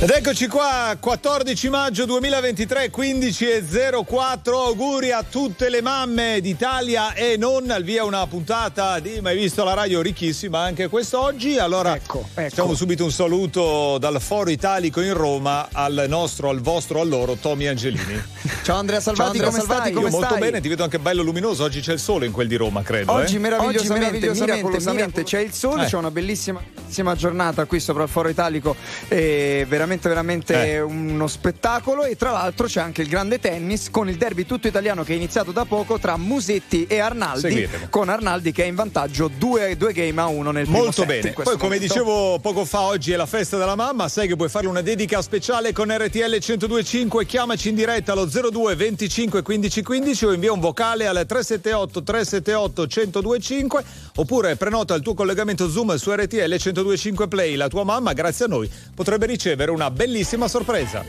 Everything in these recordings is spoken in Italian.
Ed eccoci qua, 14 maggio 2023, 15 e 04. Auguri a tutte le mamme d'Italia e non al via una puntata di Mai visto la radio ricchissima anche quest'oggi. Allora, ecco, ecco. facciamo subito un saluto dal Foro Italico in Roma al nostro, al vostro, al loro Tommy Angelini. Ciao Andrea Salvati, Ciao Andrea come Salvati, stai? come Io molto stai? bene, ti vedo anche bello luminoso. Oggi c'è il sole in quel di Roma, credo. Oggi eh? meravigliosamente, Oggi meravigliosamente, miracolosamente c'è il sole, Eh. c'è una bellissima, bellissima giornata qui sopra il Foro Italico, e veramente veramente Eh. uno spettacolo e tra l'altro c'è anche il grande tennis con il derby tutto italiano che è iniziato da poco tra Musetti e Arnaldi, Seguitelo. con Arnaldi che è in vantaggio due, due game a uno nel primo Molto set bene. Poi, come momento. dicevo poco fa, oggi è la festa della mamma. Sai che puoi fare una dedica speciale con RTL 1025. Chiamaci in diretta allo 02 25 15 15 o invia un vocale al 378 378 1025 oppure prenota il tuo collegamento Zoom su RTL 1025 Play. La tua mamma, grazie a noi, potrebbe ricevere una bellissima sorpresa.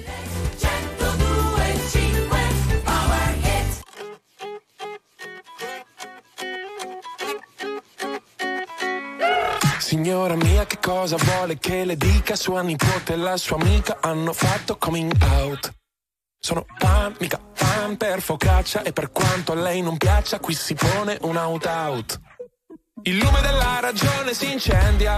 Signora mia, che cosa vuole che le dica? Sua nipote e la sua amica hanno fatto coming out. Sono fan, mica fan per focaccia e per quanto a lei non piaccia, qui si pone un out-out. Il lume della ragione si incendia.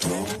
Don't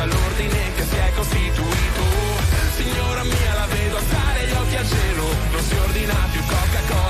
si arresta l'ordine che si è costituito. Signora mia, la vedo alzare gli occhi al cielo, non si ordina più Coca-Cola.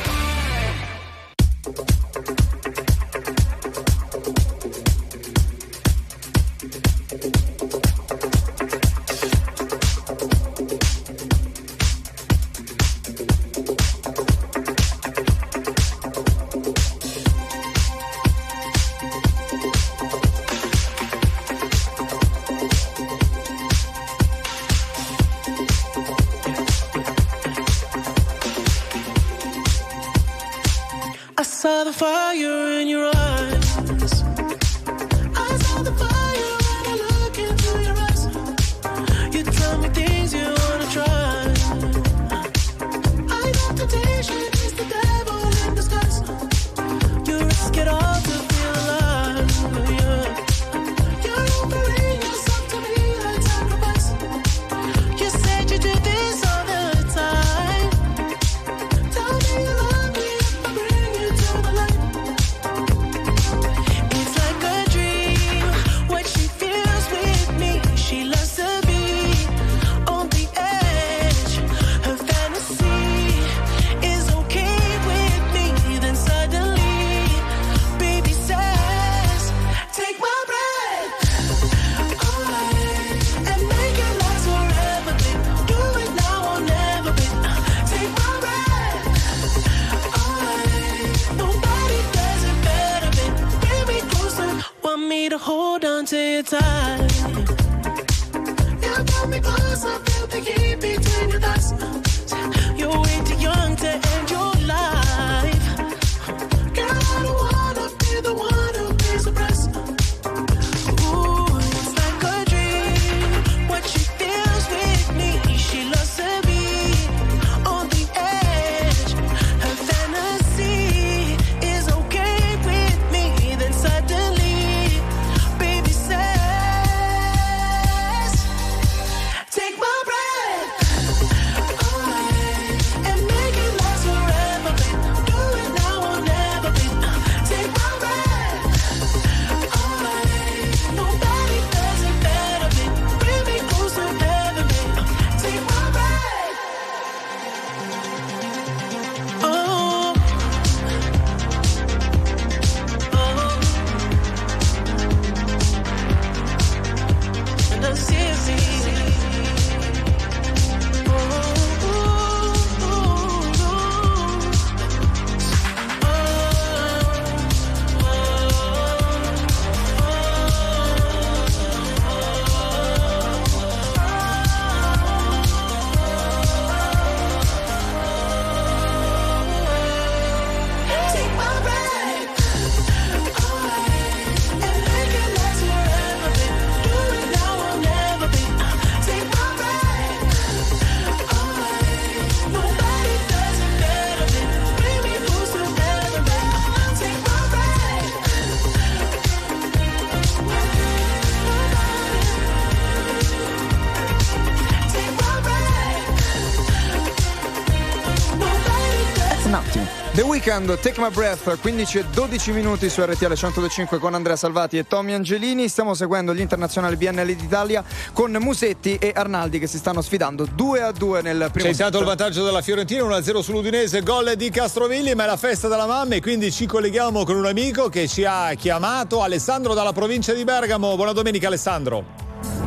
The Weeknd, Take My Breath, 15 e 12 minuti su RTL 125 con Andrea Salvati e Tommy Angelini. Stiamo seguendo gli internazionali BNL d'Italia con Musetti e Arnaldi che si stanno sfidando 2 a 2 nel primo C'è stato il vantaggio della Fiorentina 1-0 sull'Udinese, gol di Castrovilli, ma è la festa della mamma e quindi ci colleghiamo con un amico che ci ha chiamato, Alessandro dalla provincia di Bergamo. Buona domenica Alessandro.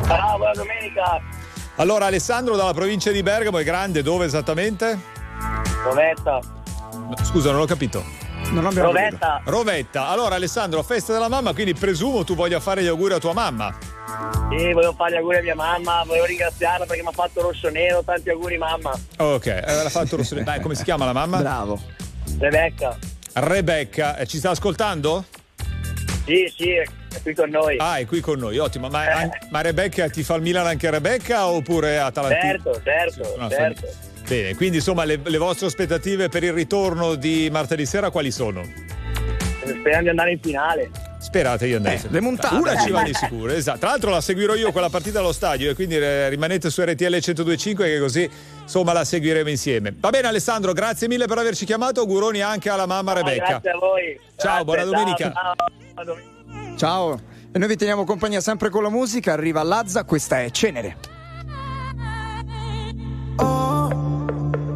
Ciao, buona domenica. Allora Alessandro dalla provincia di Bergamo è grande, dove esattamente? Rovetta. Scusa, non ho capito. Non abbiamo capito. Rovetta. Rovetta. Allora Alessandro, festa della mamma, quindi presumo tu voglia fare gli auguri a tua mamma. Sì, volevo fare gli auguri a mia mamma, volevo ringraziarla perché mi ha fatto rosso nero, tanti auguri mamma. Ok, eh, l'ha fatto rosso. Dai, come si chiama la mamma? Bravo. Rebecca. Rebecca, eh, ci sta ascoltando? Sì, sì, è qui con noi. Ah, è qui con noi, ottimo. Ma, ma Rebecca ti fa il Milan anche Rebecca oppure Atalanta? Certo, certo, No, certo. Bene, quindi insomma le, le vostre aspettative per il ritorno di martedì sera quali sono? Speriamo di andare in finale. Sperate io andare. Eh, le montate. Una ci va di sicuro, esatto. Tra l'altro la seguirò io quella partita allo stadio e quindi eh, rimanete su RTL 1025 che così insomma la seguiremo insieme. Va bene Alessandro, grazie mille per averci chiamato, auguroni anche alla mamma Rebecca. Grazie a voi. Ciao, Grazie, buona domenica. ciao. Ciao. E noi vi teniamo compagnia sempre con la musica. Arriva Lazza, questa è Cenere.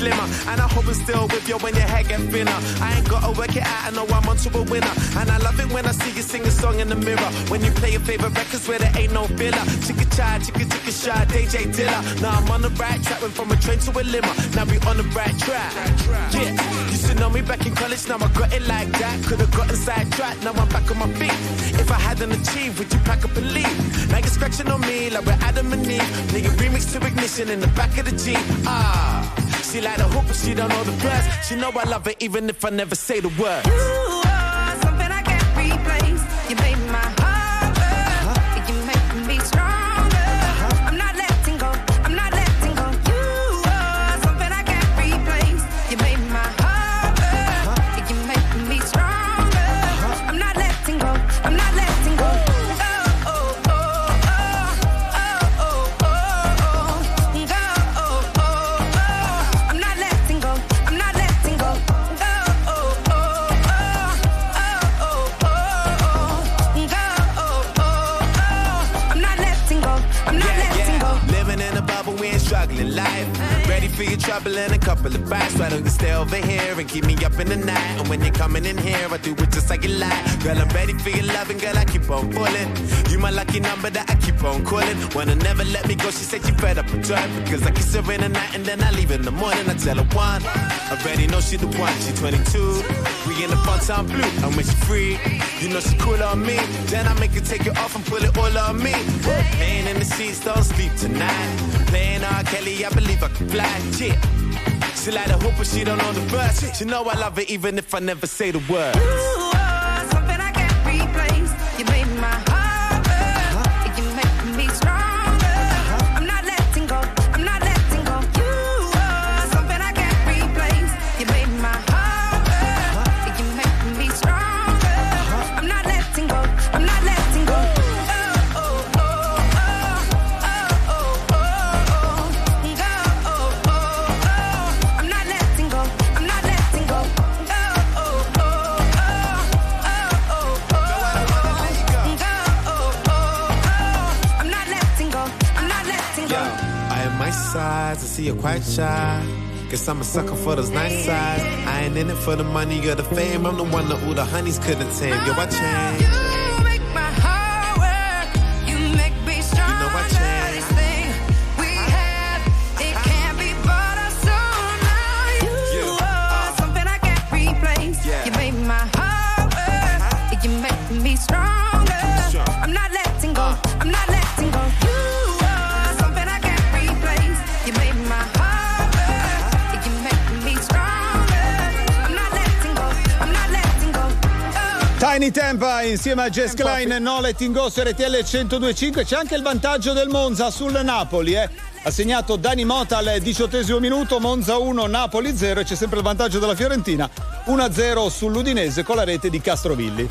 slimmer. And I hope it's still with you when your hair get thinner. I ain't gotta work it out, I know I'm onto a winner. And I love it when I see you sing a song in the mirror. When you play your favorite records where there ain't no filler. Chicka chai, chicka chicka shy, DJ Dilla. Now I'm on the right track, went from a train to a limo. Now we on the right track. Yeah, used to know me back in college, now I got it like that. Could've gotten sidetracked, now I'm back on my feet. If I hadn't achieved, would you pack up and leave? Now you're scratching on me like we're Adam and Eve. Nigga remix to ignition in the back of the Jeep. Ah, she like the hoop, but she don't know the verse. She know I love her even if I never say the word. You in the night? And when you're coming in here, I do it just like you like. Girl, I'm ready for your loving, girl, I keep on pulling. You my lucky number that I keep on calling. Wanna never let me go, she said she fed up with driving. Because I kiss her in the night and then I leave in the morning. I tell her one. I already know she the one, she 22. We in the fun time blue, and when she free, you know she cool on me. Then I make her take it off and pull it all on me. Playing in the seats, don't sleep tonight. Playing R. Kelly, I believe I can fly. Yeah. She like the hoop, but she don't know the verse. She know I love her even if I never say the word. See you're quite shy. Guess I'm a sucker for those nice sides. I ain't in it for the money or the fame. I'm the one that all the honeys couldn't tame. Yo, I changed. Tiny Tempa insieme a Jess Klein, no letting go su RTL 1025. C'è anche il vantaggio del Monza sul Napoli, eh. Ha segnato Dani Mota al diciottesimo minuto, Monza 1, Napoli 0 e c'è sempre il vantaggio della Fiorentina 1-0 sull'Udinese con la rete di Castrovilli.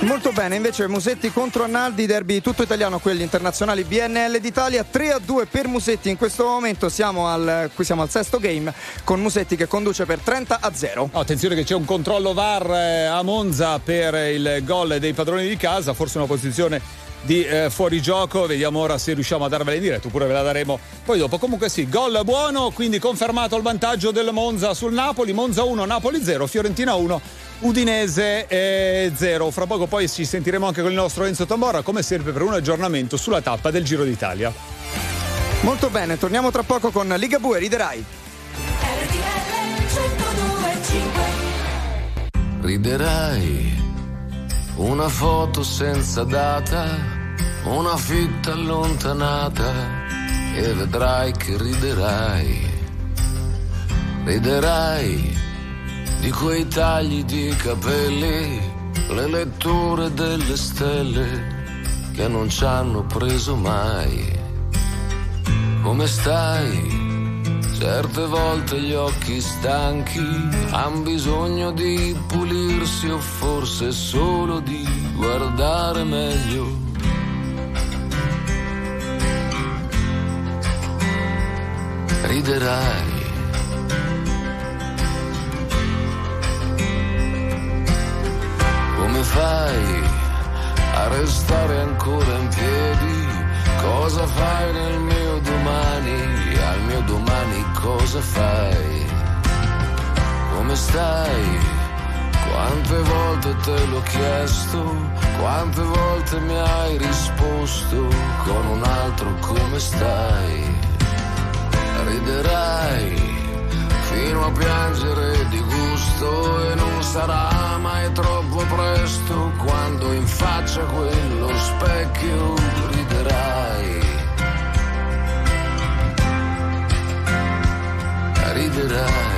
Molto bene, invece Musetti contro Annaldi, derby tutto italiano, quelli internazionali BNL d'Italia, 3 a 2 per Musetti. In questo momento siamo al, qui siamo al sesto game con Musetti che conduce per 30 a 0. Oh, attenzione che c'è un controllo VAR eh, a Monza per il gol dei padroni di casa, forse una posizione di eh, fuorigioco, vediamo ora se riusciamo a darvela in diretta, oppure ve la daremo poi dopo. Comunque sì, gol buono, quindi confermato il vantaggio del Monza sul Napoli, Monza 1, Napoli 0, Fiorentina 1, Udinese 0. Fra poco poi ci sentiremo anche con il nostro Enzo Tambora, come sempre per un aggiornamento sulla tappa del Giro d'Italia. Molto bene, torniamo tra poco con Liga Bue, riderai. Riderai una foto senza data, una fitta allontanata e vedrai che riderai. Riderai di quei tagli di capelli, le letture delle stelle che non ci hanno preso mai. Come stai? Certe volte gli occhi stanchi han bisogno di pulirsi o forse solo di guardare meglio. Riderai. Come fai a restare ancora in piedi? Cosa fai nel mio domani? Al mio domani cosa fai? Come stai? Quante volte te l'ho chiesto, quante volte mi hai risposto con un altro come stai? Riderai fino a piangere di gusto e non sarà mai troppo presto quando in faccia quello specchio riderai. Riderai.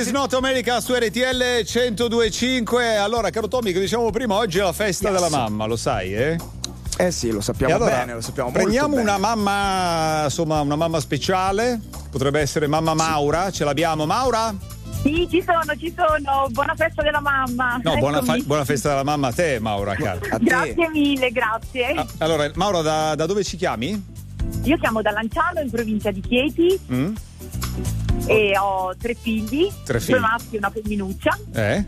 Is not America su RTL 1025. Allora, caro Tommy, che diciamo prima, oggi è la festa della mamma, lo sai, eh? Eh sì, lo sappiamo allora, bene, lo sappiamo molto Prendiamo bene. una mamma, insomma, una mamma speciale. Potrebbe essere mamma Maura. Ce l'abbiamo, Maura? Sì, ci sono, ci sono. Buona festa della mamma. No, buona, fa- buona festa della mamma a te, Maura, cara. Grazie mille, grazie. Ah, Allora, Maura, da, da dove ci chiami? Io chiamo da Lanciano in provincia di Chieti Mm? E ho tre figli, Tre due figli. maschi e una femminuccia Eh?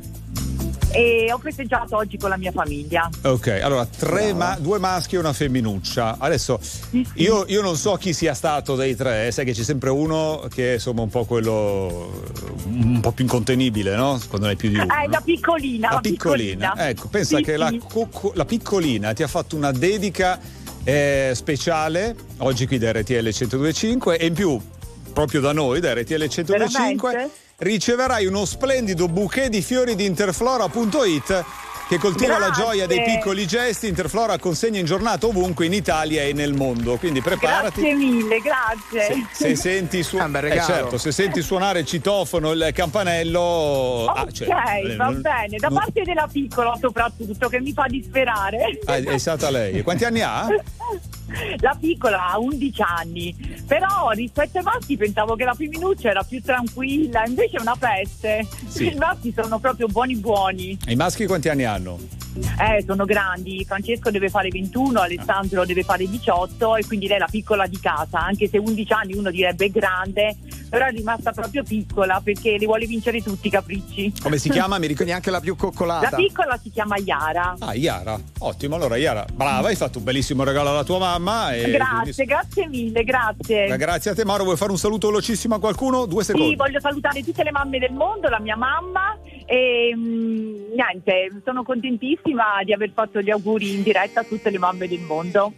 e ho festeggiato oggi con la mia famiglia. Ok, allora tre ma- due maschi e una femminuccia. Adesso io, io non so chi sia stato dei tre, eh, sai che c'è sempre uno che è insomma un po' quello un po' più incontenibile, no? Quando ne hai più di uno. Eh, la piccolina, La la piccolina. Ecco, pensa Sì, che la, cocco- la piccolina ti ha fatto una dedica eh, speciale oggi qui da RTL 1025 e in più proprio da noi, da RTL 1025, Veramente? riceverai uno splendido bouquet di fiori di interflora.it che coltiva la Grazie. gioia dei piccoli gesti. Interflora consegna in giornata ovunque in Italia e nel mondo. Quindi preparati. Grazie mille, grazie. Se senti, su- Ah, eh, certo, se senti suonare il citofono, il campanello. ah, Ok, cioè, eh, va non- bene, da non- parte della piccola soprattutto che mi fa disperare. Ah, è stata lei. E quanti anni ha? La piccola ha 11 anni, però rispetto ai maschi pensavo che la femminuccia era più tranquilla, invece è una peste. Sì. I maschi sono proprio buoni buoni. I maschi quanti anni hanno? Eh, sono grandi. Francesco deve fare 21, Alessandro deve fare 18 e quindi lei è la piccola di casa, anche se 11 anni uno direbbe grande, però è rimasta proprio piccola perché li vuole vincere tutti i capricci. Come si chiama? Mi ricordi neanche la più coccolata. La piccola si chiama Iara. Ah, Iara. Ottimo. Allora, Iara, brava, hai fatto un bellissimo regalo alla tua mamma. E Grazie, quindi- grazie mille, grazie. Grazie a te, Mauro. Vuoi fare un saluto velocissimo a qualcuno? Due secondi. Sì, voglio salutare tutte le mamme del mondo, la mia mamma e mm, niente, sono contentissima di aver fatto gli auguri in diretta a tutte le mamme del mondo.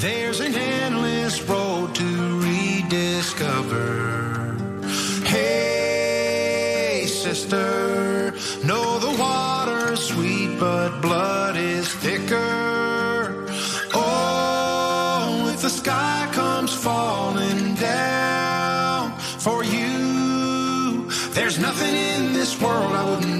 There's an endless road to rediscover. Hey, sister, know the water's sweet, but blood is thicker. The sky comes falling down for you, there's nothing in this world I wouldn't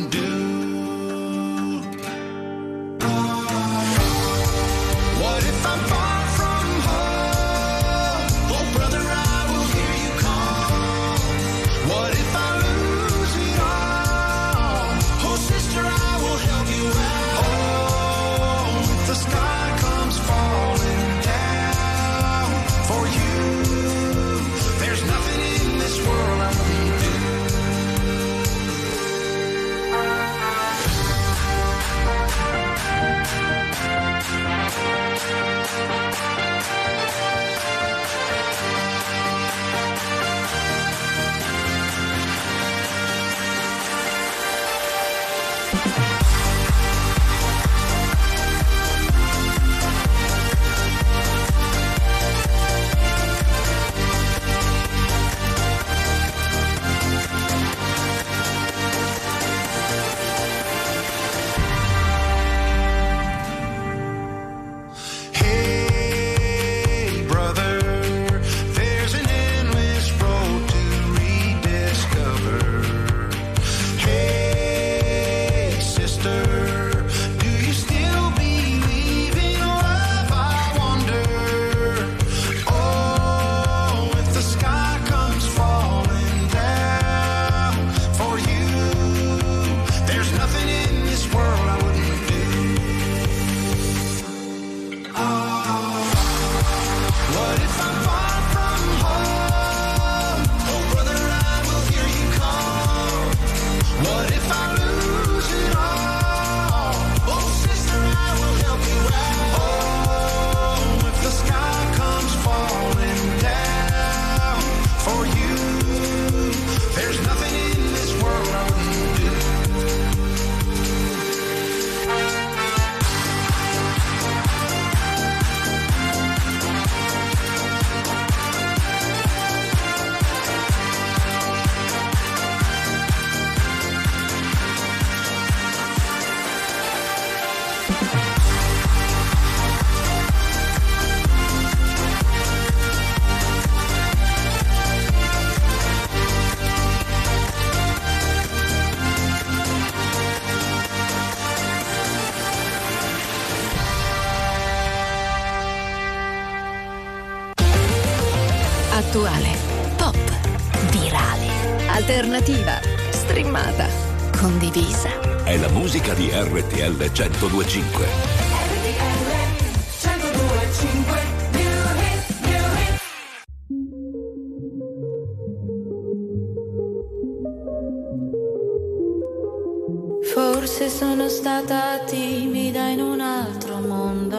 musica di RTL 1025. Forse sono stata timida in un altro mondo,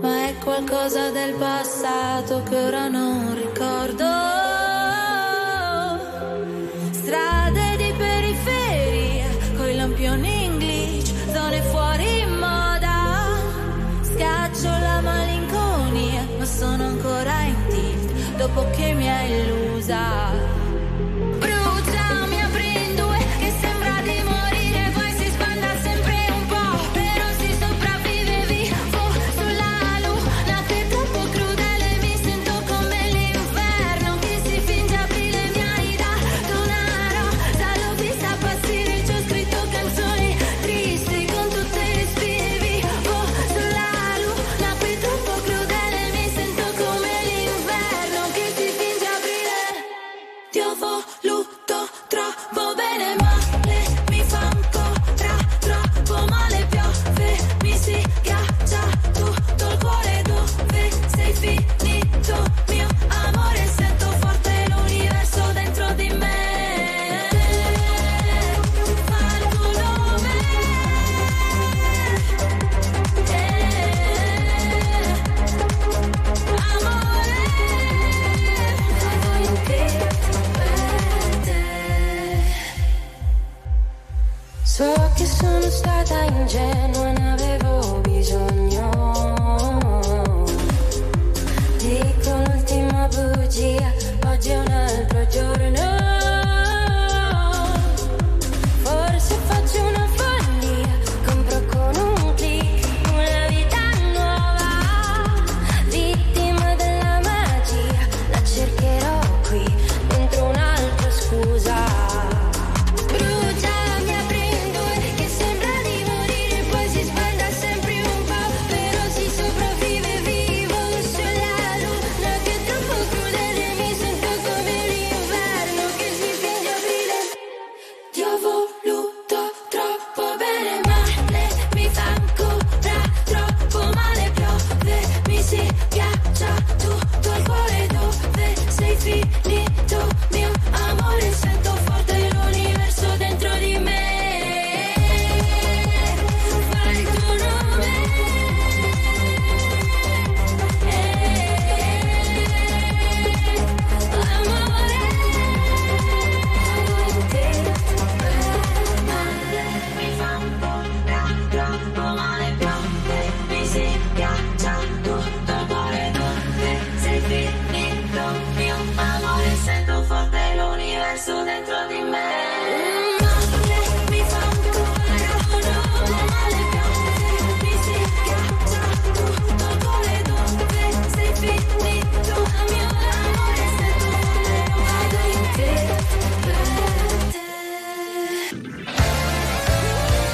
ma è qualcosa del passato che ora non ricordo. desire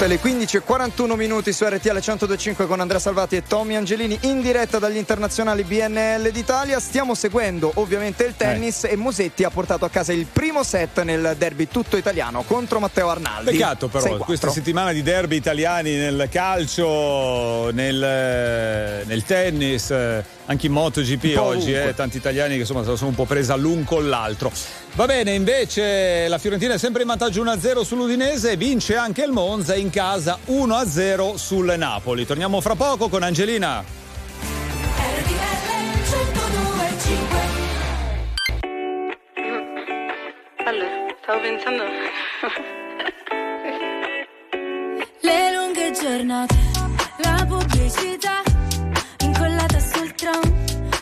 tutte le 15.41 minuti su RTL 102.5 con Andrea Salvati e Tommy Angelini in diretta dagli internazionali BNL d'Italia. Stiamo seguendo ovviamente il tennis eh. e Musetti ha portato a casa il primo set nel derby tutto italiano contro Matteo Arnaldi. Peccato però, questa settimana di derby italiani nel calcio, nel, nel tennis, eh, anche in MotoGP oggi, eh, tanti italiani che insomma sono un po' presi l'un con l'altro. Va bene, invece la Fiorentina è sempre in vantaggio 1-0 sull'Udinese, vince anche il Monza in casa 1-0 sul Napoli. Torniamo fra poco con Angelina. Allora, stavo pensando... Le lunghe giornate, la pubblicità, incollata sul tram,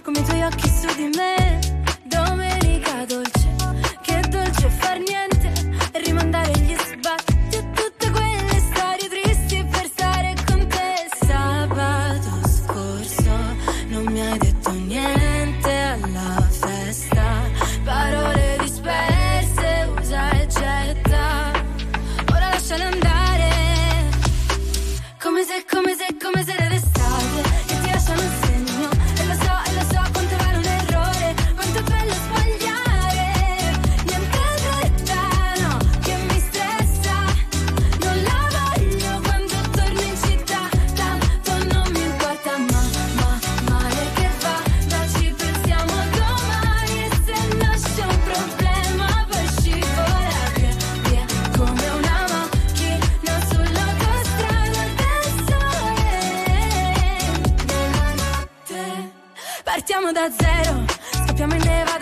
come i tuoi occhi su di me, domenica dolce far niente rimandare il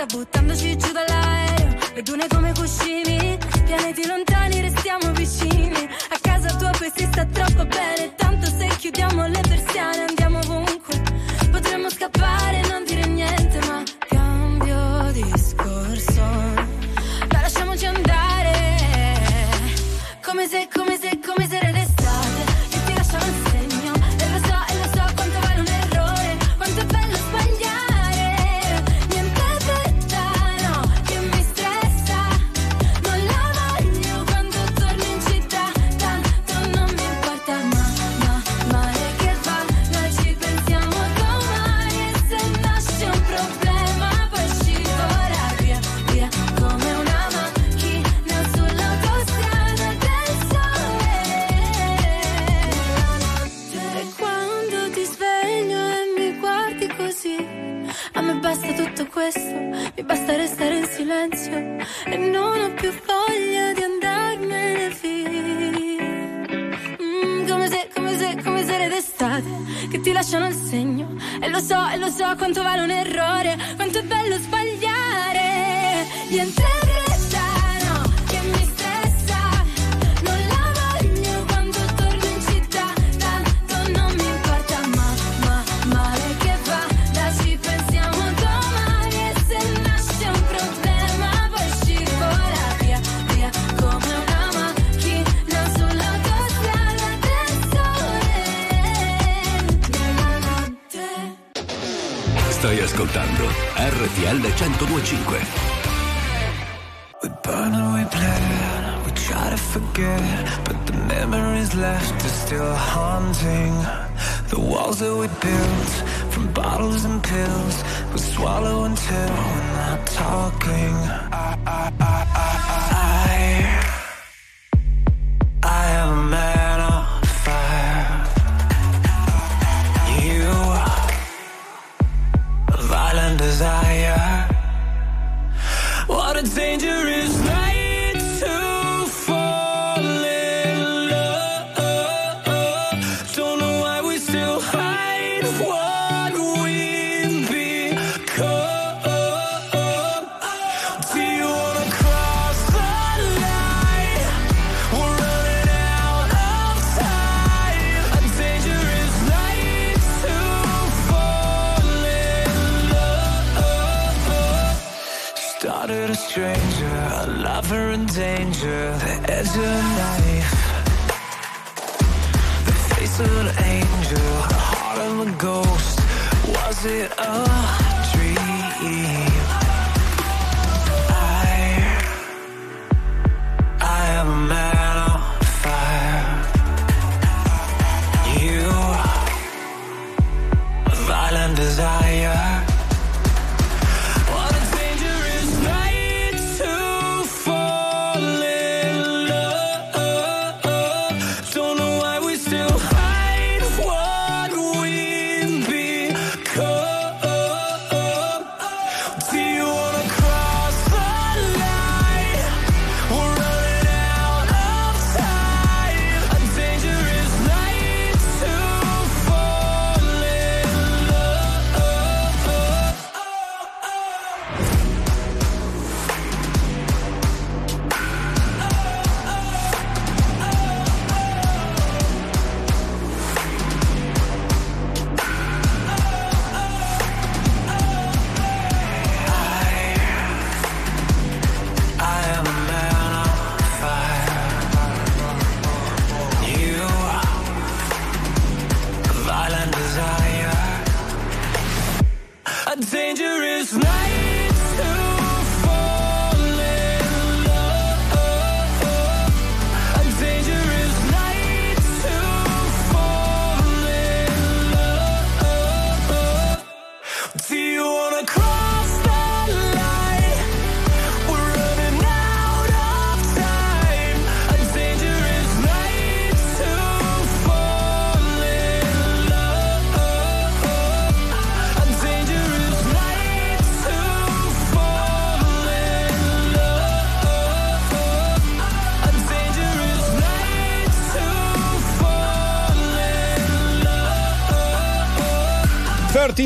buttandoci giù dall'aereo. Vedo noi come cuscini, pianeti lontani restiamo vicini. A casa tua poi si sta troppo bene, tanto se chiudiamo le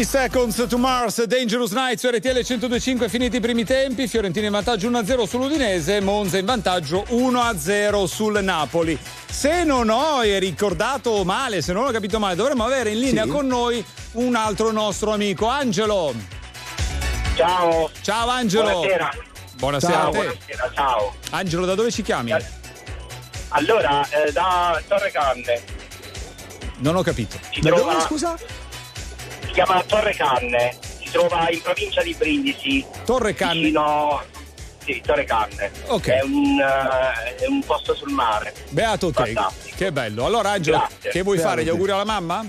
15 Seconds to Mars, Dangerous Nights, RTL 1025 finiti i primi tempi, Fiorentina in vantaggio 1-0 sull'Udinese, Monza in vantaggio 1-0 sul Napoli. Se non ho ricordato male, se non ho capito male, dovremmo avere in linea sì. con noi un altro nostro amico, Angelo. Ciao. Ciao Angelo. Buonasera. Buonasera ciao, a te. Buonasera, ciao. Angelo, da dove ci chiami? Allora, eh, da Torre Grande. Non ho capito. Ci da trova... dove, scusa? Si chiama Torre Canne. Si trova in provincia di Brindisi. Torre Canne. Vicino... Sì, Torre Canne. Ok. È un, eh, è un posto sul mare. Beato te. Fantastico. Che bello. Allora Angelo, Grazie. che vuoi Beato fare? Gli auguri alla mamma?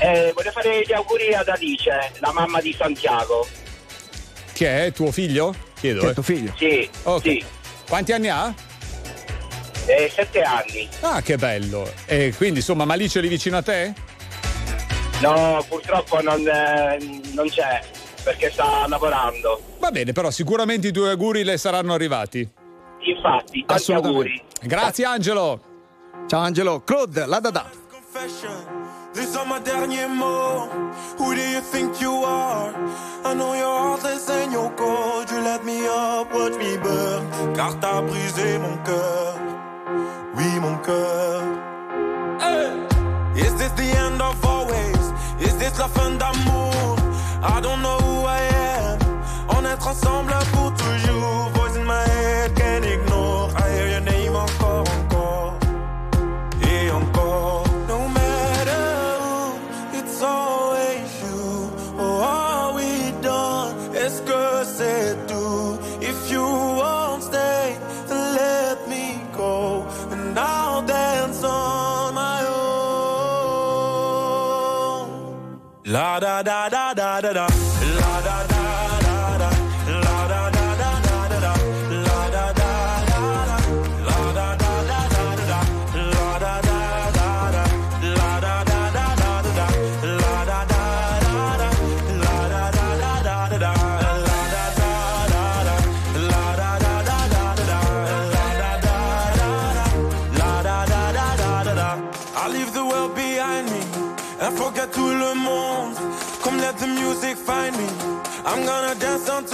Eh, voglio fare gli auguri ad Alice, la mamma di Santiago. Che è tuo figlio? Chiedo. Che è eh. tuo figlio? Sì, Ok. sì. Quanti anni ha? Eh, sette anni. Ah, che bello. E quindi insomma Malice è lì vicino a te? No, purtroppo non, eh, non c'è, perché sta lavorando. Va bene, però sicuramente i tuoi auguri le saranno arrivati. Infatti, tanti auguri. Grazie Angelo. Ciao Angelo. Claude, la Dada. These are my derniers mots. Who do you think you are? I know you're heartless and you're cold. You let me up, watch me burn. Car t'as brisé mon cœur. Oui, mon cœur. Hey! Is this the end of always? Is this la fin d'amour? I don't know who I am. On est ensemble pour da da da da da da. I'm gonna dance until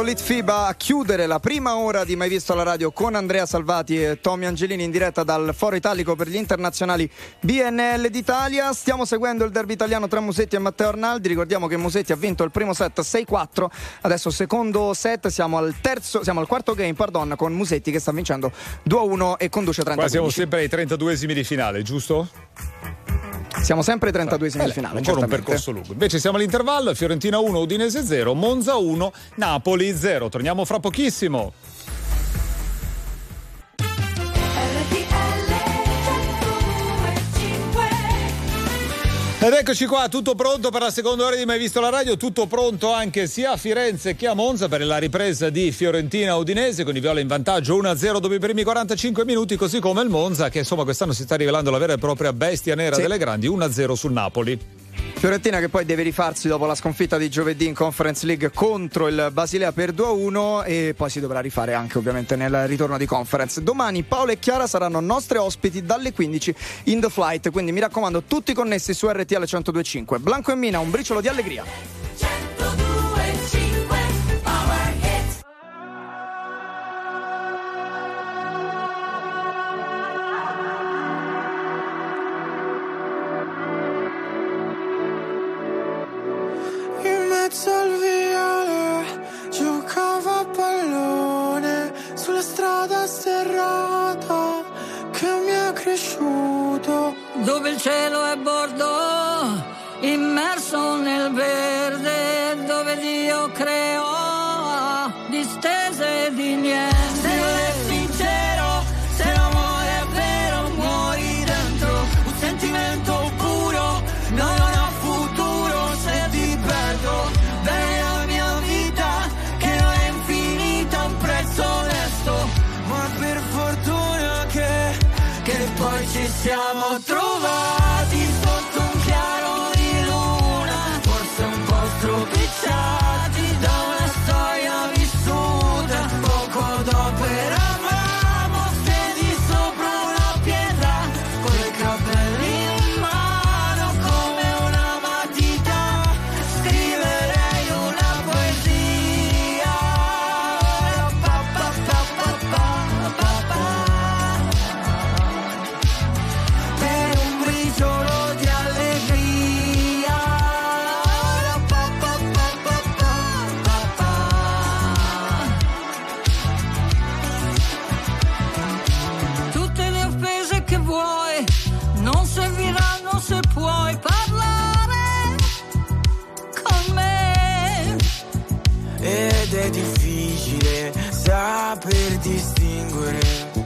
Vivere il mio tempo, Litfiba a chiudere la prima ora di Mai Visto alla Radio con Andrea Salvati e Tommy Angelini in diretta dal Foro Italico per gli internazionali BNL d'Italia. Stiamo seguendo il derby italiano tra Musetti e Matteo Arnaldi. Ricordiamo che Musetti ha vinto il primo set 6-4, adesso secondo set, siamo al terzo, siamo al quarto game, pardon, con Musetti che sta vincendo 2-1 e conduce 30 Qua siamo sempre ai 32esimi di finale, giusto? Siamo sempre ai 32esimi Eh. Ancora un percorso lungo. Invece siamo all'intervallo, Fiorentina 1, Udinese 0, Monza 1, Napoli 0. Torniamo fra pochissimo. Ed eccoci qua, tutto pronto per la seconda ora di Mai Visto la Radio, tutto pronto anche sia a Firenze che a Monza per la ripresa di Fiorentina Udinese con i viola in vantaggio 1-0 dopo i primi 45 minuti, così come il Monza che insomma quest'anno si sta rivelando la vera e propria bestia nera Sì. delle grandi 1-0 sul Napoli. Fiorentina che poi deve rifarsi dopo la sconfitta di giovedì in Conference League contro il Basilea per 2-1 e poi si dovrà rifare anche ovviamente nel ritorno di Conference. Domani Paolo e Chiara saranno nostre ospiti dalle 15 in The Flight, quindi mi raccomando tutti connessi su RTL 102.5. Blanco e Mina, un briciolo di allegria. 102. Sulla strada sterrata che mi è cresciuto. dove il cielo è bordo, immerso nel verde, dove Dio creò distese di niente. Siamo saper distinguere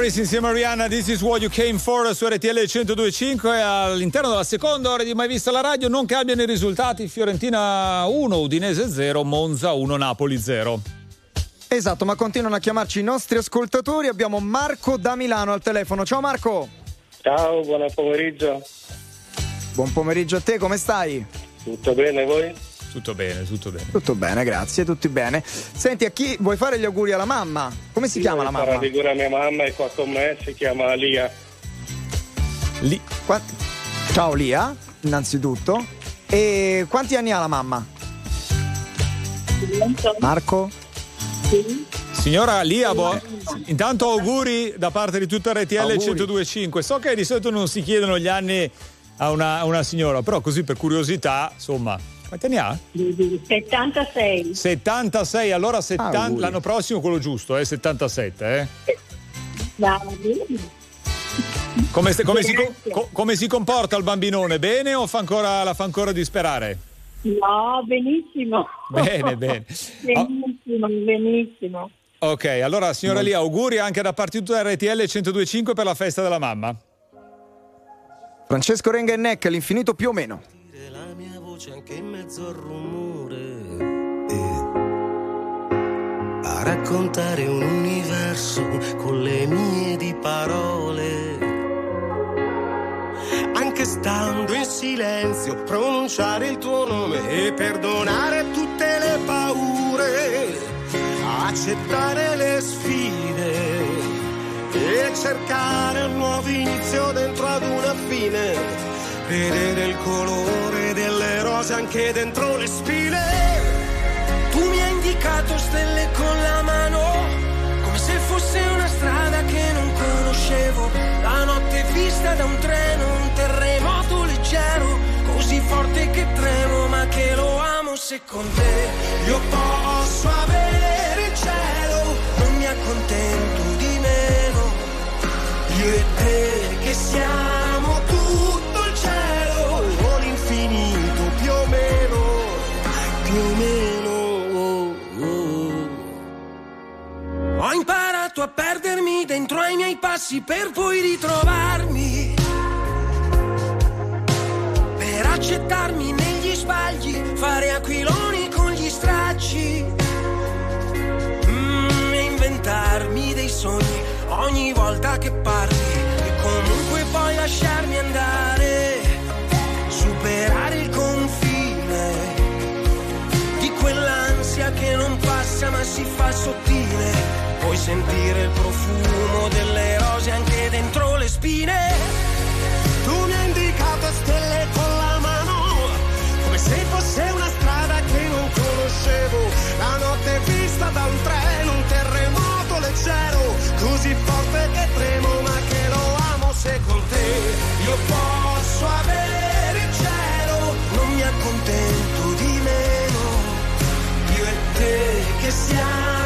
Harris insieme a Rihanna, This is what you came for su RTL 1025 all'interno della seconda ora di Mai Vista la Radio non cambiano i risultati, Fiorentina 1, Udinese 0, Monza 1, Napoli 0. Esatto, ma continuano a chiamarci i nostri ascoltatori. Abbiamo Marco da Milano al telefono. Ciao Marco. Ciao, buon pomeriggio. Buon pomeriggio a te, come stai? Tutto bene voi? Tutto bene, tutto bene. Tutto bene, grazie, tutti bene. Senti, a chi vuoi fare gli auguri alla mamma? Come si chiama la mamma? Figura mia mamma è qua con me, si chiama Lia. Li- qua- Ciao Lia, innanzitutto. E quanti anni ha la mamma? Marco? Signora Lia, bo- intanto auguri da parte di tutta RTL Auguri. 1025. So che di solito non si chiedono gli anni a una, a una signora, però così per curiosità, insomma, quanti anni ha? 76. 76, allora 70 Auguri. l'anno prossimo quello giusto, eh, 77, eh? Come, se- come si, co- co- come si comporta il bambinone? Bene o fa ancora, la fa ancora disperare? No, benissimo. Bene, bene. benissimo, benissimo. Ok, allora signora Lia, auguri anche da parte di tutta RTL 1025 per la festa della mamma. Francesco Renga e Neck, l'infinito più o meno. Voce anche in mezzo al rumore. E a raccontare un universo con le mie di parole. Anche anche stando in silenzio, pronunciare il tuo nome e perdonare tutte le paure, accettare le sfide e cercare un nuovo inizio dentro ad una fine, vedere il colore delle rose anche dentro le spine. Tu mi hai indicato stelle con la mano, come se fosse una strada che non conoscevo. La notte vista da un treno, un terremoto leggero, così forte che tremo, ma che lo amo se con te io posso avere il cielo, non mi accontento di meno. Io e te che siamo a perdermi dentro ai miei passi per poi ritrovarmi. Per accettarmi negli sbagli, fare aquiloni con gli stracci. Mm, e inventarmi dei sogni ogni volta che parli. E comunque poi lasciarmi andare. Superare il confine di quell'ansia che non passa ma si fa sottile. Puoi sentire il profumo delle rose anche dentro le spine. Tu mi hai indicato stelle con la mano, come se fosse una strada che non conoscevo. La notte vista da un treno, un terremoto leggero, così forte che tremo, ma che lo amo se con te io posso avere il cielo, non mi accontento di meno. Io e te che siamo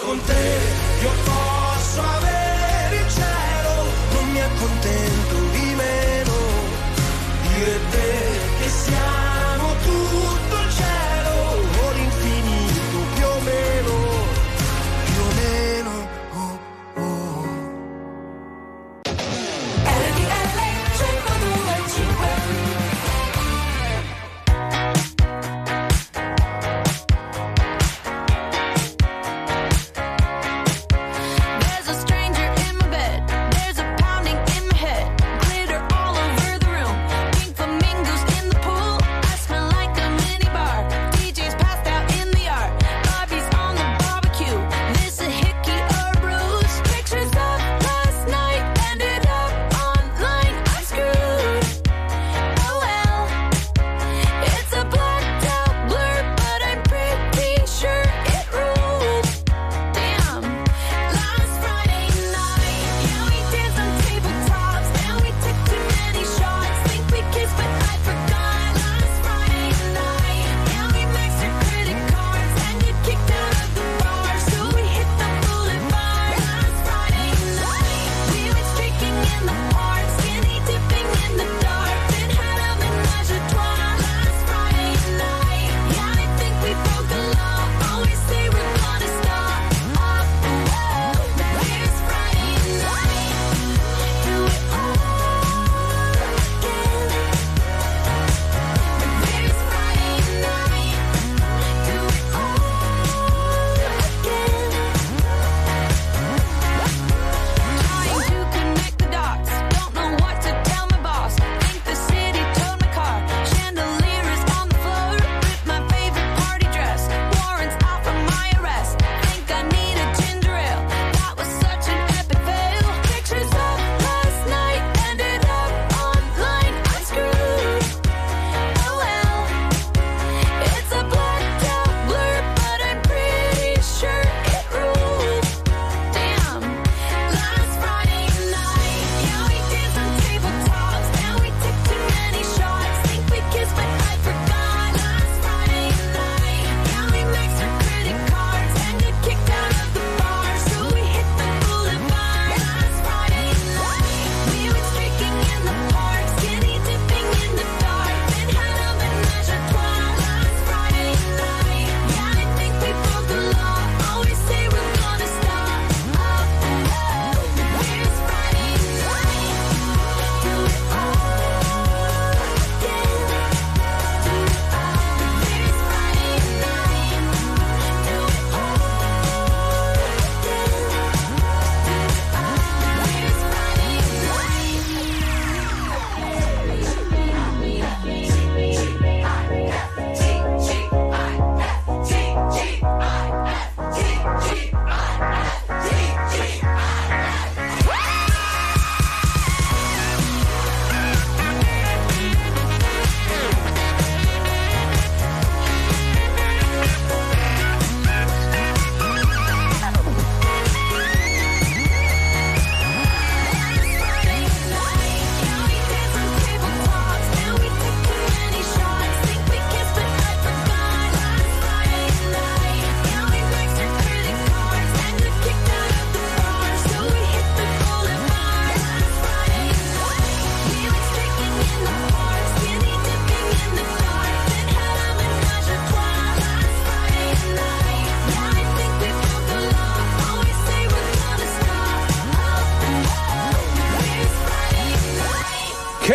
amo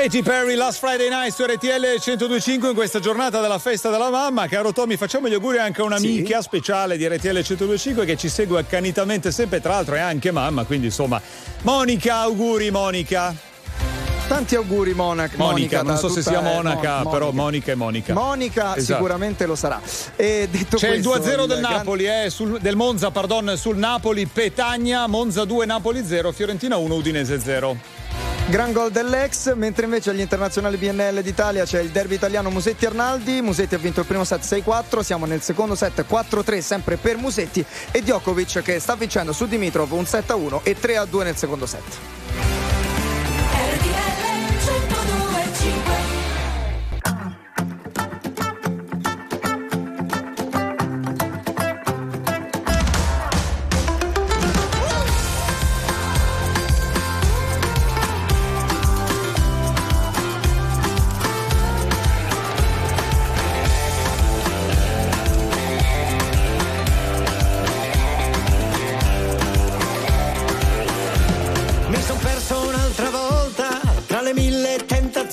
Katy Perry, Last Friday Night su RTL 1025 in questa giornata della festa della mamma. Caro Tommy, facciamo gli auguri anche a un'amica speciale di RTL 1025 che ci segue accanitamente sempre, tra l'altro è anche mamma, quindi insomma. Monica, auguri Monica. Tanti auguri Monaca. Monica, non da so se sia eh, Monaca, Mon- però Monica è Monica. Monica Esatto. sicuramente lo sarà. C'è il questo, 2-0 del gran- Napoli, eh, sul- del Monza, pardon, sul Napoli, Petagna, Monza 2, Napoli 0, Fiorentina 1, Udinese 0. Gran gol dell'ex, mentre invece agli internazionali BNL d'Italia c'è il derby italiano Musetti Arnaldi. Musetti ha vinto il primo set 6-4, siamo nel secondo set 4-3 sempre per Musetti e Djokovic che sta vincendo su Dimitrov un 7-1 e 3-2 nel secondo set.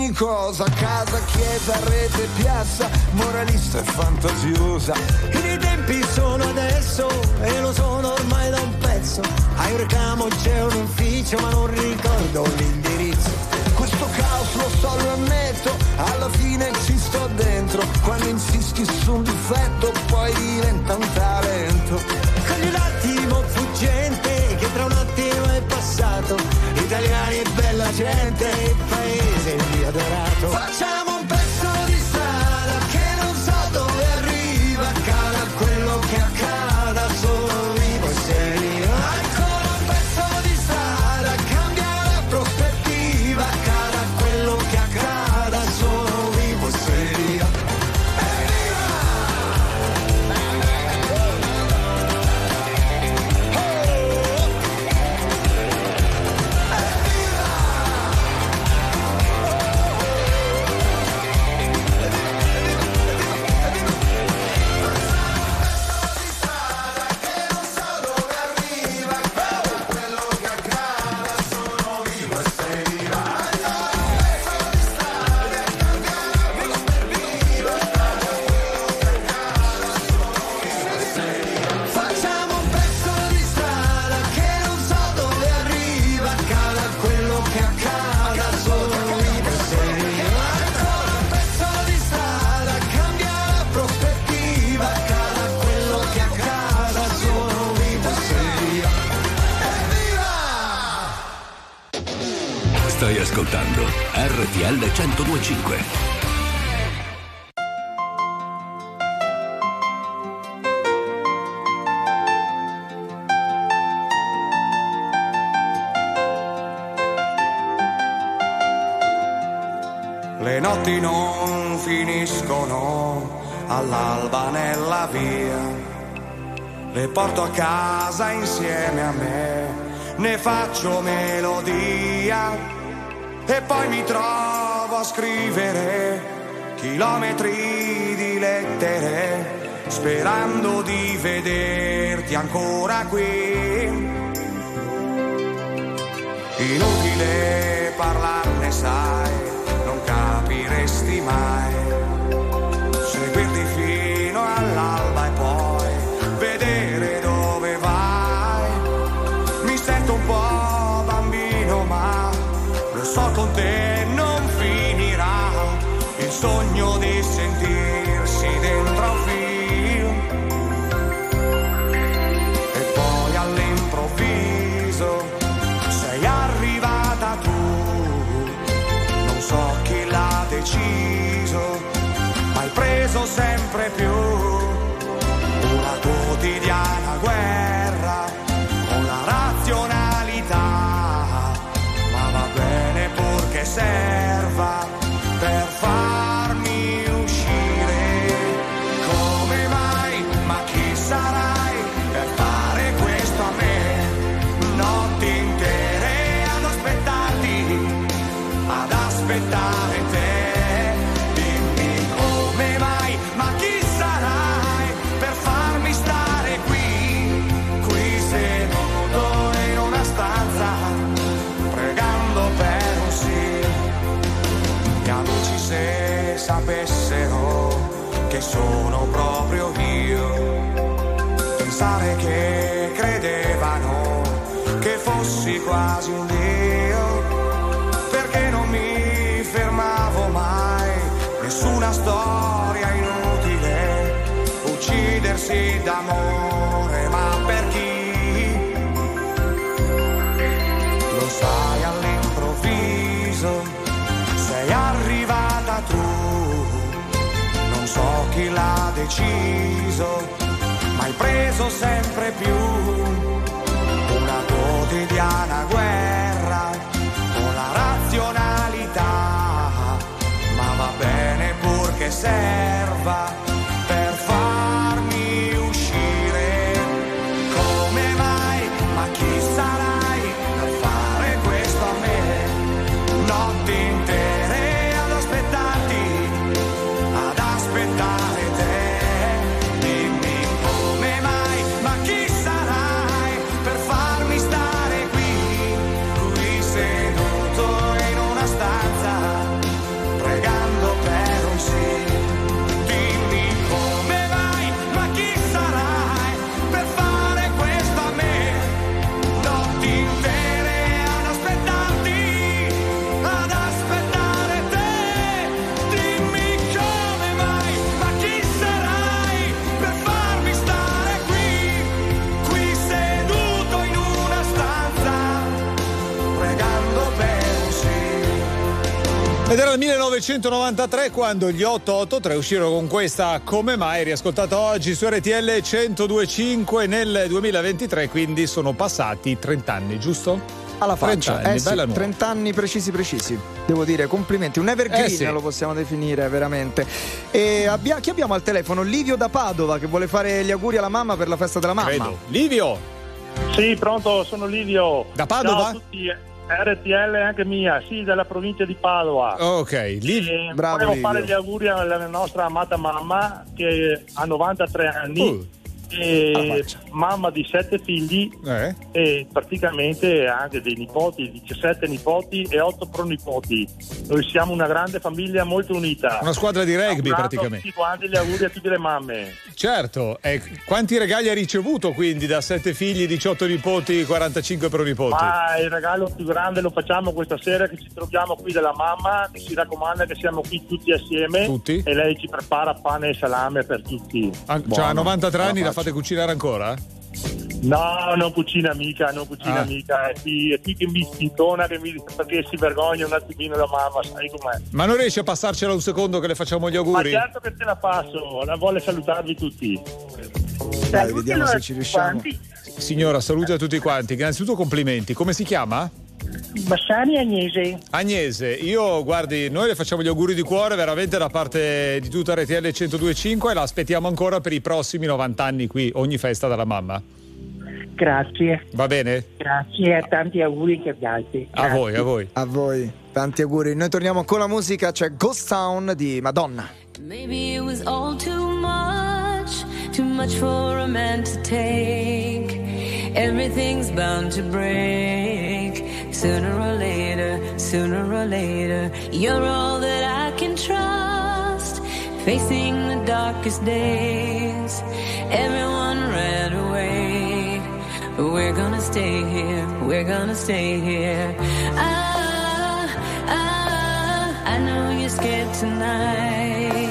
ogni cosa, casa, chiesa, rete, piazza, moralista e fantasiosa. I miei tempi sono adesso e lo sono ormai da un pezzo. A Eurcamo c'è un ufficio ma non ricordo l'indirizzo. Questo caos lo so, lo ammetto, alla fine ci sto dentro. Quando insisti su un difetto poi diventa un talento. Cogli un attimo fuggente che tra un attimo gente, il paese vi adorato. Facciamo RTL 1025. Le notti non finiscono all'alba nella via. Le porto a casa insieme a me, ne faccio melodia e poi mi trovo a scrivere chilometri di lettere, sperando di vederti ancora qui. Inutile parlarne, sai, non capiresti mai. Con te non sogno di sentirsi dentro a un film. E poi all'improvviso sei arrivata tu, non so chi l'ha deciso, ma hai preso sempre più sono proprio io, pensare che credevano che fossi quasi un dio, perché non mi fermavo mai, nessuna storia inutile, uccidersi d'amore, chi l'ha deciso, ma hai preso sempre più. Una quotidiana guerra con la razionalità, ma va bene purché serva 1993 quando gli 883 uscirono con questa Come mai riascoltata oggi su RTL 1025 nel 2023, quindi sono passati 30 anni, giusto? Alla 30 faccia, anni, eh sì, bella nuova. 30 anni precisi precisi. Devo dire, complimenti. Un evergreen Eh sì. lo possiamo definire veramente. E abbia- chi abbiamo al telefono? Livio da Padova che vuole fare gli auguri alla mamma per la festa della mamma. Credo. Livio! Sì, pronto, sono Livio. Da Padova? Ciao a tutti. RTL anche mia, sì, della provincia di Padova. Ok, Livio. E Bravo, volevo fare gli auguri alla nostra amata mamma che ha 93 anni. Uh. E mamma di sette figli Eh? e praticamente anche dei nipoti, 17 nipoti e 8 pronipoti. Noi siamo una grande famiglia molto unita. Una squadra di rugby, praticamente. Tutti quanti gli auguri a tutte le mamme. Certo, e quanti regali ha ricevuto quindi da 7 figli, 18 nipoti, 45 pronipoti? Ma il regalo più grande lo facciamo questa sera che ci troviamo qui dalla mamma che ci raccomanda che siamo qui tutti assieme Tutti? e lei ci prepara pane e salame per tutti. Ah, cioè, a 93 anni la fate cucinare ancora? No, non cucina mica, non cucina Ah. mica, è qui, è qui che mi spintona che mi, perché si vergogna un attimino la mamma, sai com'è. Ma non riesci a passarcela un secondo che le facciamo gli Ma auguri? certo che te la passo, la vuole salutarvi tutti. Dai, vediamo se ci riusciamo. Signora, saluti a tutti quanti. Innanzitutto complimenti. Come si chiama? Bassani Agnese. Agnese, io guardi, noi le facciamo gli auguri di cuore veramente da parte di tutta RTL 1025 e la aspettiamo ancora per i prossimi 90 anni qui, ogni festa dalla mamma. Grazie, Va bene? grazie e tanti auguri anche agli altri. A voi, a voi. A voi. Tanti auguri. Noi torniamo con la musica, c'è Ghost Town di Madonna. Maybe it was all too much, too much for a man to take. Everything's bound to break. Sooner or later, sooner or later, you're all that I can trust. Facing the darkest days, everyone ran away. But we're gonna stay here, we're gonna stay here. Ah, ah, I know you're scared tonight.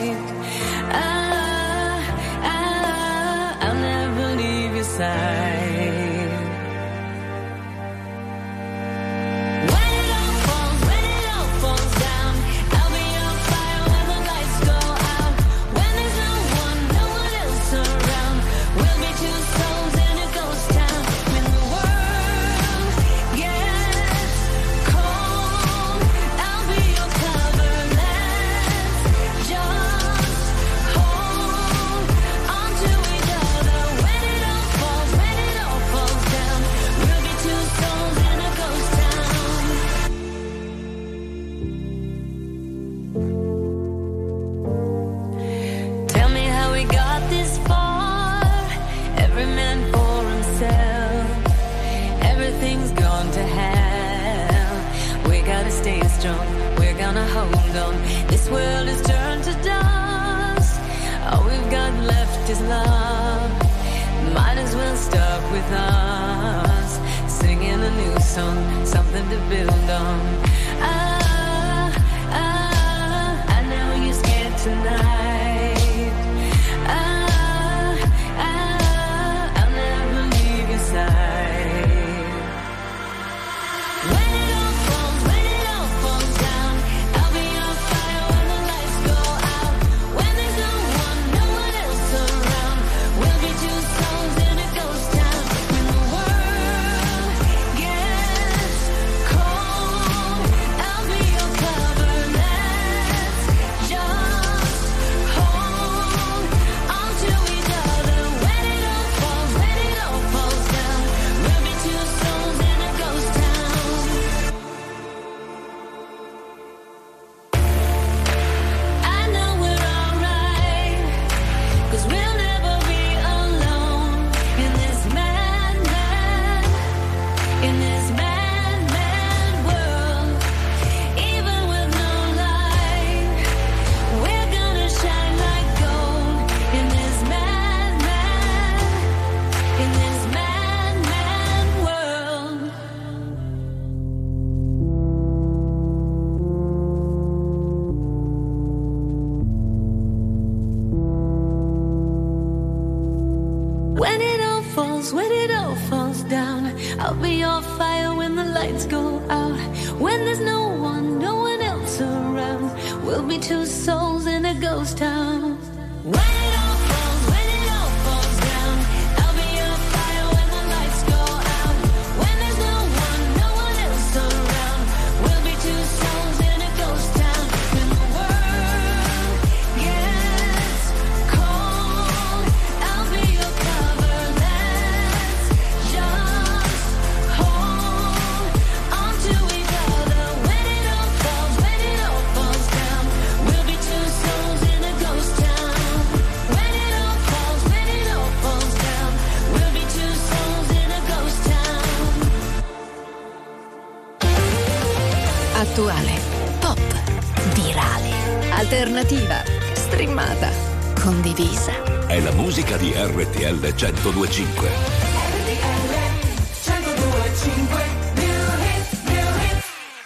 1025.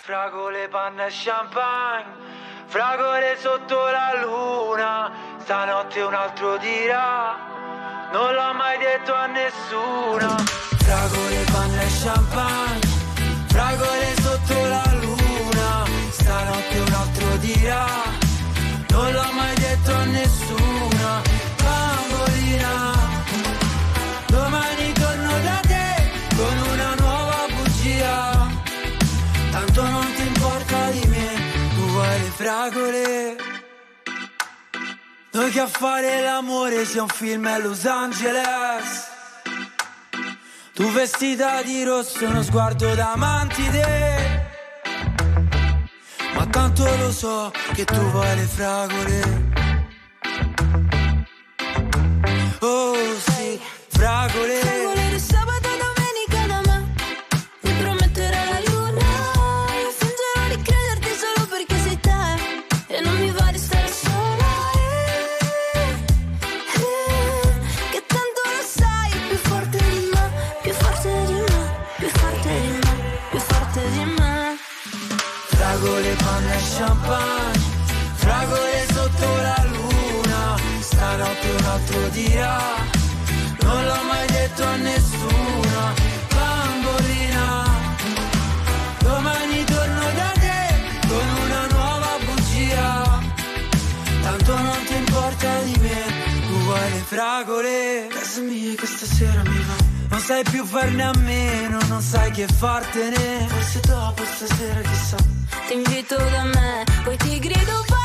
Fragole, panna e champagne, fragole sotto la luna, stanotte un altro dirà, non l'ho mai detto a nessuno. Fragole, panna e champagne regole. Noi che a fare l'amore sia un film a Los Angeles. Tu vestita di rosso, uno sguardo da te. Ma tanto lo so che tu vuoi le fragole. Oh sì, fragole. champagne, fragole sotto la luna, stanotte un altro dirà, non l'ho mai detto a nessuno. fragole. Casa mia questa sera mi va. Non sai più farne a meno, non sai che fartene. Forse dopo stasera chissà. Ti invito da me, poi ti grido pa-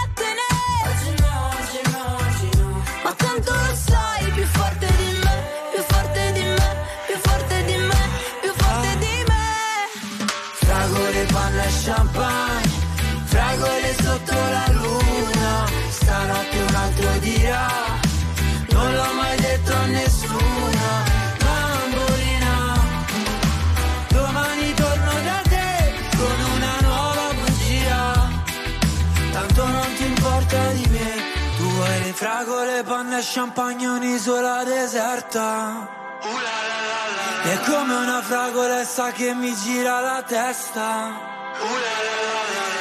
Pane, fragole, panna e champagne, un'isola deserta. E come una fragolessa che mi gira la testa.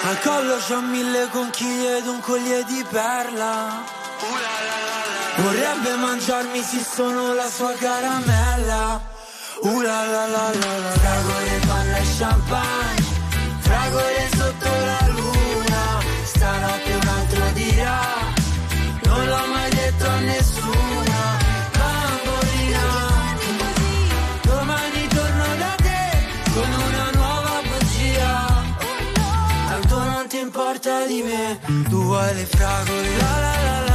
Al collo c'ho mille conchiglie ed un collier di perla. Vorrebbe mangiarmi se sono la sua caramella. Uh la la la la, fragole, panna e champagne, fragole porta di me. Tu vuoi le fragole, la la la. la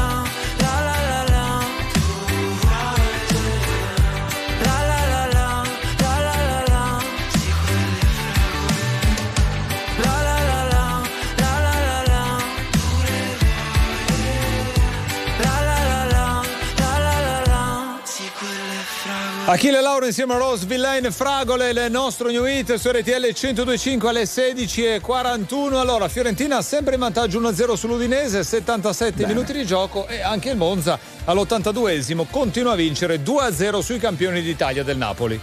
Achille Lauro insieme a Rose Villain Fragole, il nostro New Hit su RTL 102.5 alle 16.41. Allora, Fiorentina sempre in vantaggio 1-0 sull'Udinese, 77 Bene. minuti di gioco e anche il Monza all'82esimo continua a vincere 2-0 sui campioni d'Italia del Napoli.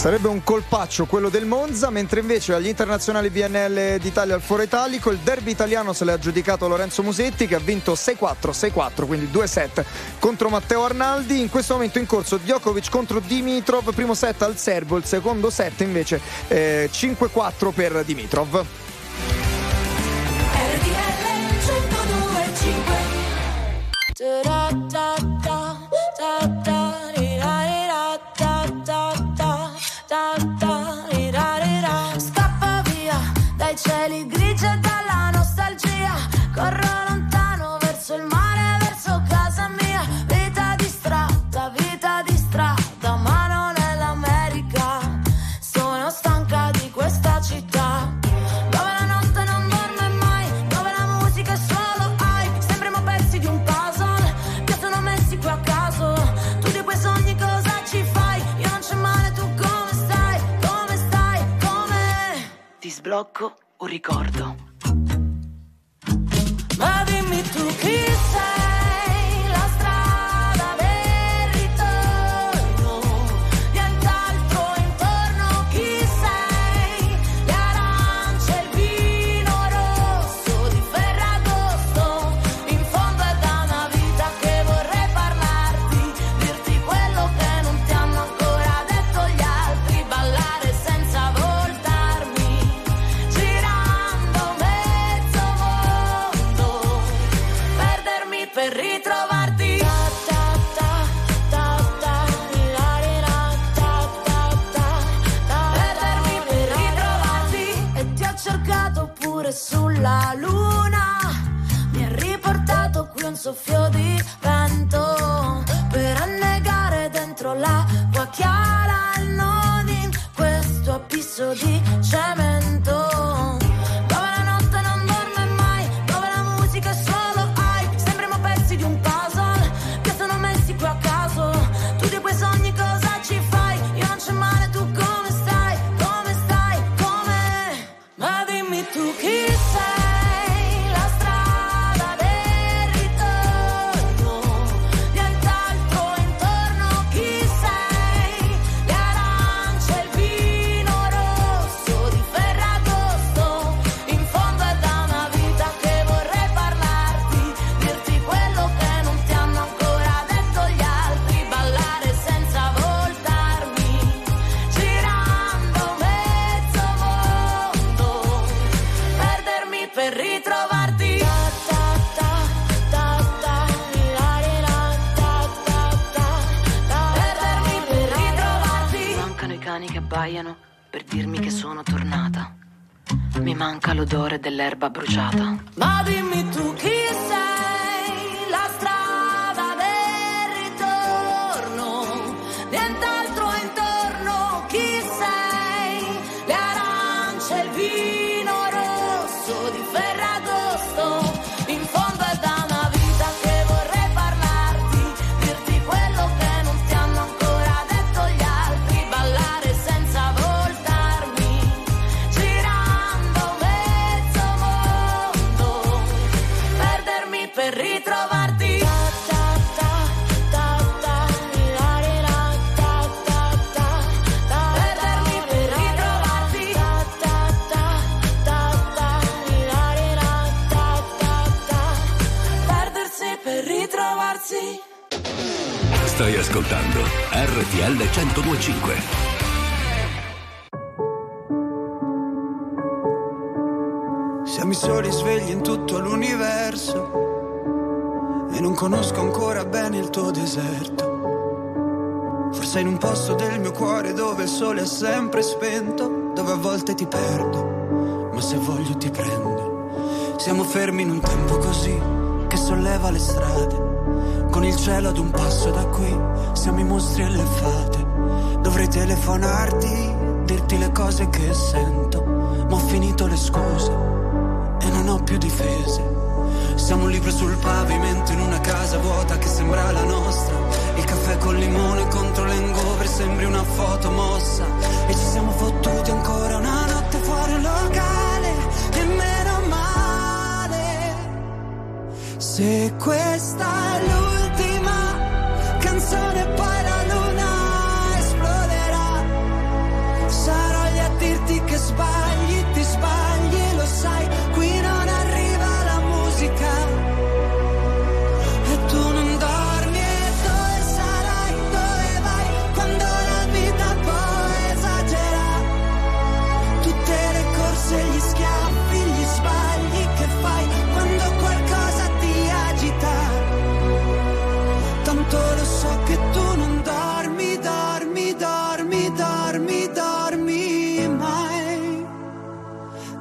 Sarebbe un colpaccio quello del Monza, mentre invece agli internazionali BNL d'Italia al Foro Italico il derby italiano se l'è aggiudicato Lorenzo Musetti che ha vinto 6-4, 6-4, quindi 2-7 contro Matteo Arnaldi. In questo momento in corso Djokovic contro Dimitrov, primo set al serbo, il secondo set invece eh, 5-4 per Dimitrov. RDL 102.5 da da, da, da, da, Scappa via dai cieli grigi e dai blocco, un ricordo. Telefonarti, dirti le cose che sento, ma ho finito le scuse e non ho più difese. Siamo un libro sul pavimento in una casa vuota che sembra la nostra. Il caffè col limone contro l'engover sembri una foto mossa. E ci siamo fottuti ancora una notte fuori un locale. E meno male. Se questa è l'ultima canzone poi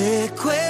Se questa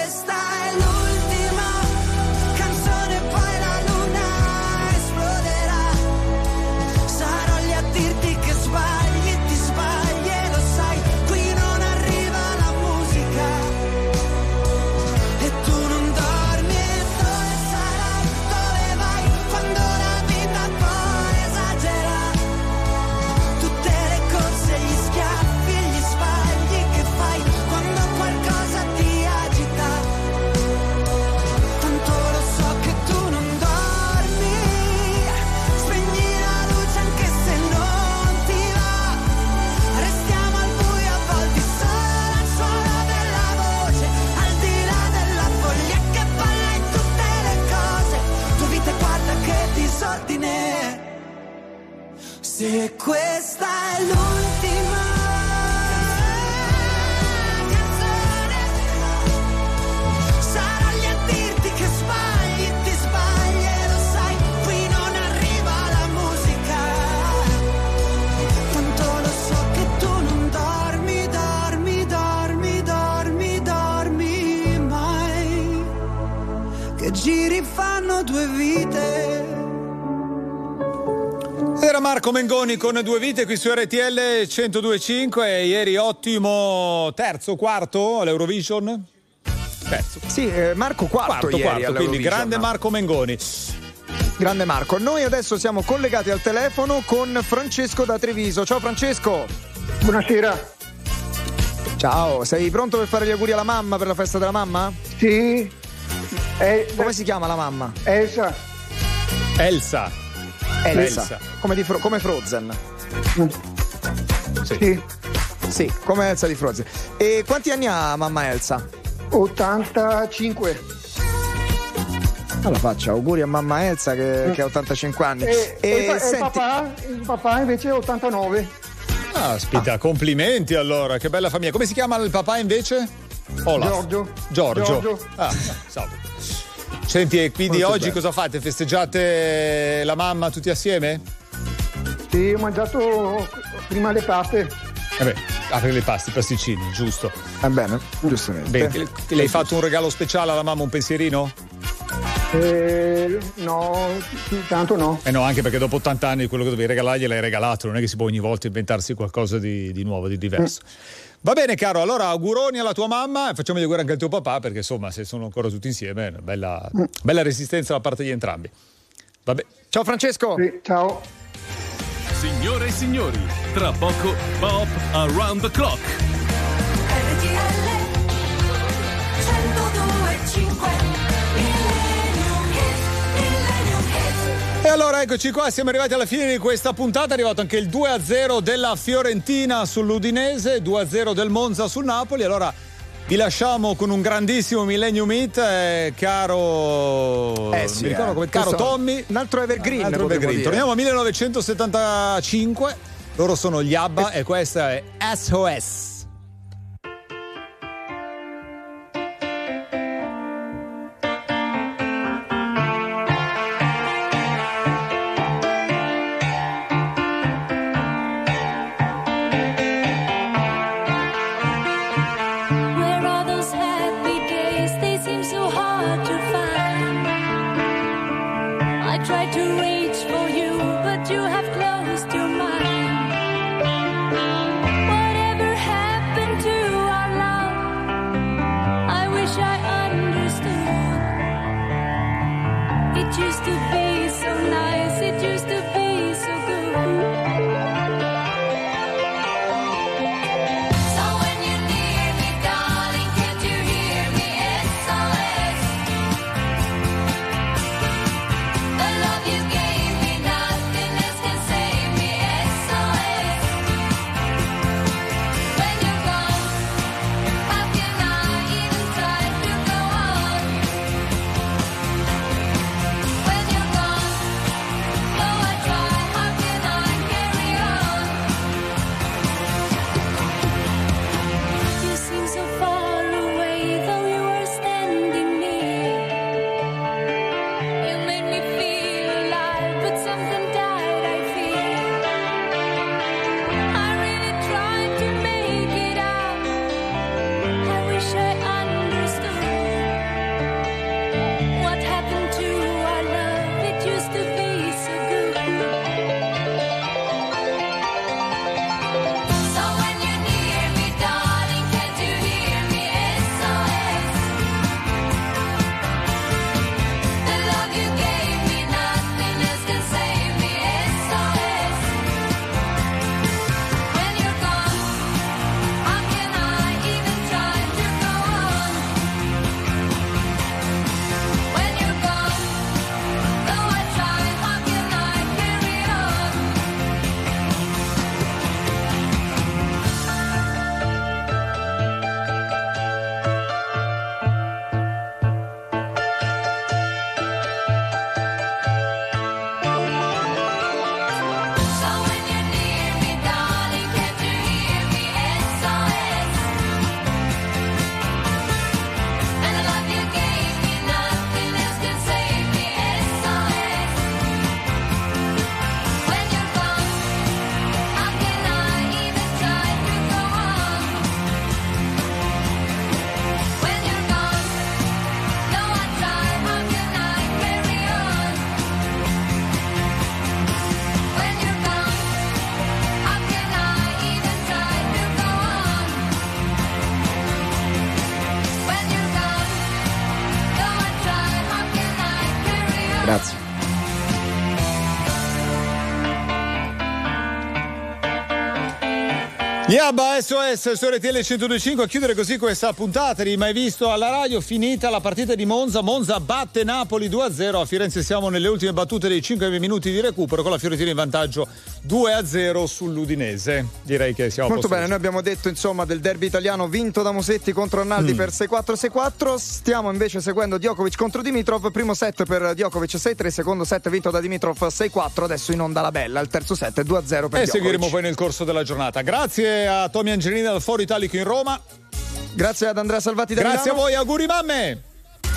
Se Era Marco Mengoni con due vite qui su RTL 1025 e ieri ottimo terzo, quarto all'Eurovision. Terzo. Sì, eh, Marco quarto, Quarto, ieri quarto, quindi grande Marco Mengoni. Grande Marco. Noi adesso siamo collegati al telefono con Francesco da Treviso. Ciao Francesco. Buonasera. Ciao, sei pronto per fare gli auguri alla mamma per la festa della mamma? Sì. Come si chiama la mamma? Elsa. Elsa. Elsa. Come, di Fro- come Frozen. Sì. Sì, come Elsa di Frozen. E quanti anni ha mamma Elsa? 85. Allora faccio auguri a mamma Elsa che, che ha 85 anni. E, E e il, pa- e senti- papà, il papà invece è 89. Aspetta, complimenti allora, che bella famiglia. Come si chiama il papà invece? Olaf. Giorgio. Giorgio. Giorgio. Ah, salve. Senti, e quindi Molto oggi bello. cosa fate? Festeggiate la mamma tutti assieme? Sì, ho mangiato prima le paste. Vabbè, apri le pasti, i pasticcini, giusto. Va bene, giustamente. Bene, ti- le hai fatto un regalo speciale alla mamma, un pensierino? Eh, no, tanto no. Eh no, anche perché dopo 80 anni quello che dovevi regalargli l'hai regalato, non è che si può ogni volta inventarsi qualcosa di, di nuovo, di diverso. Va bene, caro. Allora, auguroni alla tua mamma e facciamo gli auguri anche al tuo papà, perché insomma, se sono ancora tutti insieme, è una bella, bella resistenza da parte di entrambi. Vabbè. Ciao Francesco. ciao. Signore e signori, tra poco Pop Around the Clock. E allora eccoci qua, siamo arrivati alla fine di questa puntata, è arrivato anche il 2-0 della Fiorentina sull'Udinese, 2-0 del Monza sul Napoli, allora vi lasciamo con un grandissimo Millennium Hit, eh, caro... Eh sì, eh. come... Caro Tommy. Un altro evergreen. Un altro evergreen. Torniamo a 1975, loro sono gli ABBA e questa è SOS. Yabba SOS su RTL 1025 a chiudere così questa puntata di mai visto alla radio? Finita la partita di Monza Monza batte Napoli 2-0 a Firenze siamo nelle ultime battute dei 5 minuti di recupero con la Fiorentina in vantaggio 2-0 sull'Udinese direi che siamo a Molto bene, noi abbiamo detto insomma del derby italiano vinto da Musetti contro Arnaldi Mm. per 6-4-6-4. Stiamo invece seguendo Djokovic contro Dimitrov. Primo set per Djokovic 6-3, secondo set vinto da Dimitrov 6-4. Adesso in onda la bella. Il terzo set 2-0 per e Djokovic. seguiremo poi nel corso della giornata grazie a Tommy Angelini dal Foro Italico in Roma Grazie ad Andrea Salvati da grazie a Milano. voi auguri mamme